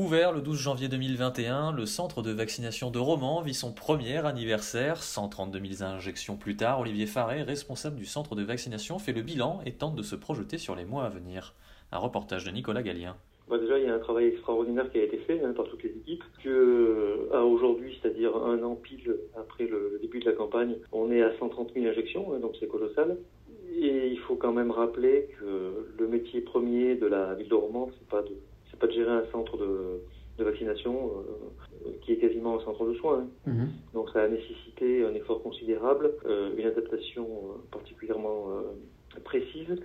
Ouvert le 12 janvier 2021, le centre de vaccination de Romans vit son premier anniversaire. 132 000 injections plus tard, Olivier Faré, responsable du centre de vaccination, fait le bilan et tente de se projeter sur les mois à venir. Un reportage de Nicolas Gallien. Bah déjà, il y a un travail extraordinaire qui a été fait hein, par toutes les équipes. Euh, à aujourd'hui, c'est-à-dire un an pile après le début de la campagne, on est à 130 000 injections, hein, donc c'est colossal. Et il faut quand même rappeler que le métier premier de la ville de Romans, c'est pas de pas de gérer un centre de, de vaccination euh, qui est quasiment un centre de soins. hein. Donc ça a nécessité un effort considérable, euh, une adaptation euh, particulièrement euh, précise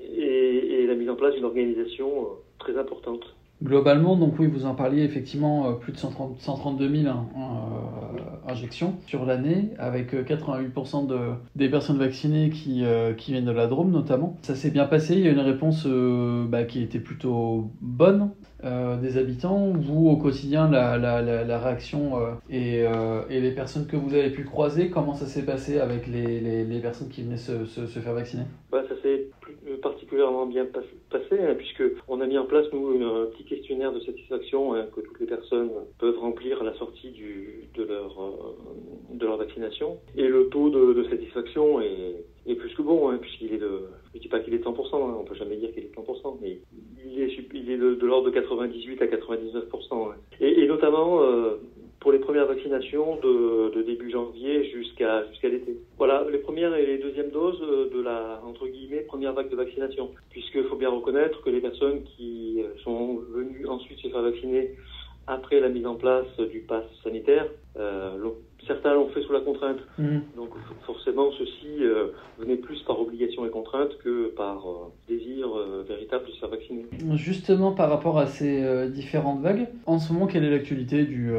et, et la mise en place d'une organisation euh, très importante. Globalement, donc oui, vous en parliez effectivement, euh, plus de 130 132 000 hein, euh, injections sur l'année, avec euh, 88% de, des personnes vaccinées qui, euh, viennent de la Drôme notamment. Ça s'est bien passé, il y a une réponse euh, bah, qui était plutôt bonne euh, des habitants. Vous, au quotidien, la, réaction euh, et, euh, les personnes que vous avez pu croiser, comment ça s'est passé avec les, personnes qui venaient se, se, faire vacciner? Bah, ça s'est euh, particulièrement bien pas- passé, hein, puisque on a mis en place nous un petit questionnaire de satisfaction hein, que toutes les personnes peuvent remplir à la sortie du, de leur euh, de leur vaccination. Et le taux de, satisfaction est, est plus que bon, hein, puisqu'il est de, je dis pas qu'il est de 100%, hein, on peut jamais dire qu'il est de 100%, mais il est, il est de, l'ordre de 98 à 99%. hein. Et, et notamment euh, pour les premières vaccinations de, début janvier jusqu'à jusqu'à l'été. Voilà, les premières et les deuxièmes doses euh, de la entre guillemets première vague de vaccination, puisqu'il faut bien reconnaître que les personnes qui euh, sont venues ensuite se faire vacciner après la mise en place du pass sanitaire, euh, certains l'ont fait sous la contrainte. Donc f- forcément, ceci euh, venait plus par obligation et contrainte que par euh, désir véritable de se faire vacciner. Justement, par rapport à ces différentes vagues, en ce moment, quelle est l'actualité du,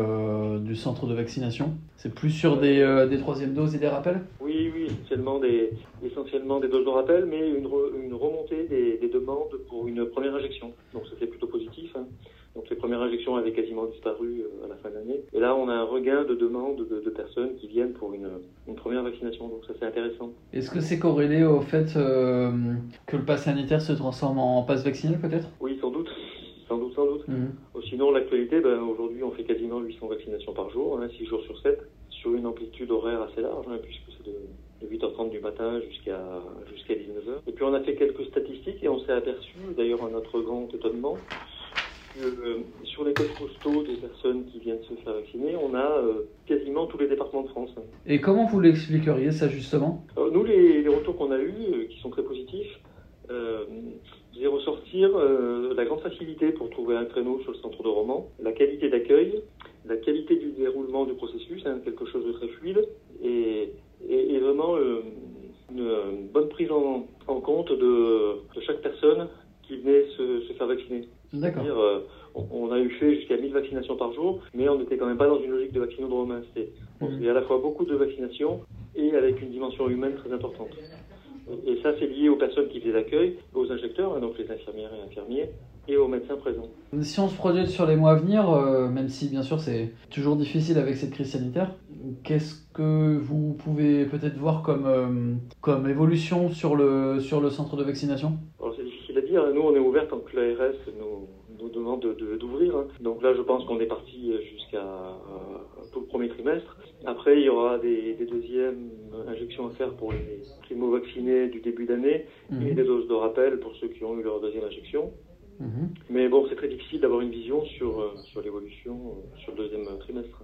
du centre de vaccination? C'est plus sur des, des troisièmes doses et des rappels? Oui, oui, essentiellement des, essentiellement des doses de rappel, mais une, re- une remontée des, des demandes pour une première injection. Donc ça c'est plutôt positif. hein. Donc les premières injections avaient quasiment disparu euh, à la fin de l'année. Et là, on a un regain de demandes de, de personnes qui viennent pour une, une première vaccination. Donc ça c'est intéressant. Est-ce que c'est corrélé au fait euh, que le pass sanitaire se transforme en pass vaccinal peut-être? Oui, sans doute. Sans doute, sans doute. Mhm. Sinon, l'actualité, ben, aujourd'hui, on fait quasiment 800 vaccinations par jour, hein, 6 jours sur 7, sur une amplitude horaire assez large, hein, puisque c'est de 8h30 du matin jusqu'à jusqu'à 19h. Et puis, on a fait quelques statistiques et on s'est aperçu, d'ailleurs, à notre grand étonnement, que euh, sur les codes postaux des personnes qui viennent se faire vacciner, on a euh, quasiment tous les départements de France. Et comment vous l'expliqueriez ça justement? Alors, nous, les, les retours qu'on a eus, euh, qui sont très positifs, euh, faisaient ressortir euh, la grande facilité pour trouver un créneau sur le centre de roman, la qualité d'accueil, la qualité du déroulement du processus, hein, quelque chose de très fluide, et, et, et vraiment euh, une, une bonne prise en, en compte de, de chaque personne qui venait se, se faire vacciner. D'accord. Euh, on, on a eu fait jusqu'à 1000 vaccinations par jour, mais on n'était quand même pas dans une logique de vaccinodrome. C'était faisait à la fois beaucoup de vaccinations et avec une dimension humaine très importante. Et ça, c'est lié aux personnes qui faisaient l'accueil, aux injecteurs, hein, donc les infirmières et infirmiers, et aux médecins présents. Si on se projette sur les mois à venir, euh, même si bien sûr c'est toujours difficile avec cette crise sanitaire, qu'est-ce que vous pouvez peut-être voir comme, euh, comme évolution sur le, sur le centre de vaccination? Alors c'est difficile à dire, hein. nous on est ouvert tant que l'ARS nous, nous demande de- de- d'ouvrir. hein. Donc là je pense qu'on est parti jusqu'à euh, tout le premier trimestre. Après il y aura des, des deuxièmes injections à faire pour les primo-vaccinés du début d'année et des doses de rappel pour ceux qui ont eu leur deuxième injection. Mhm. Mais bon, c'est très difficile d'avoir une vision sur, euh, sur l'évolution sur le deuxième trimestre.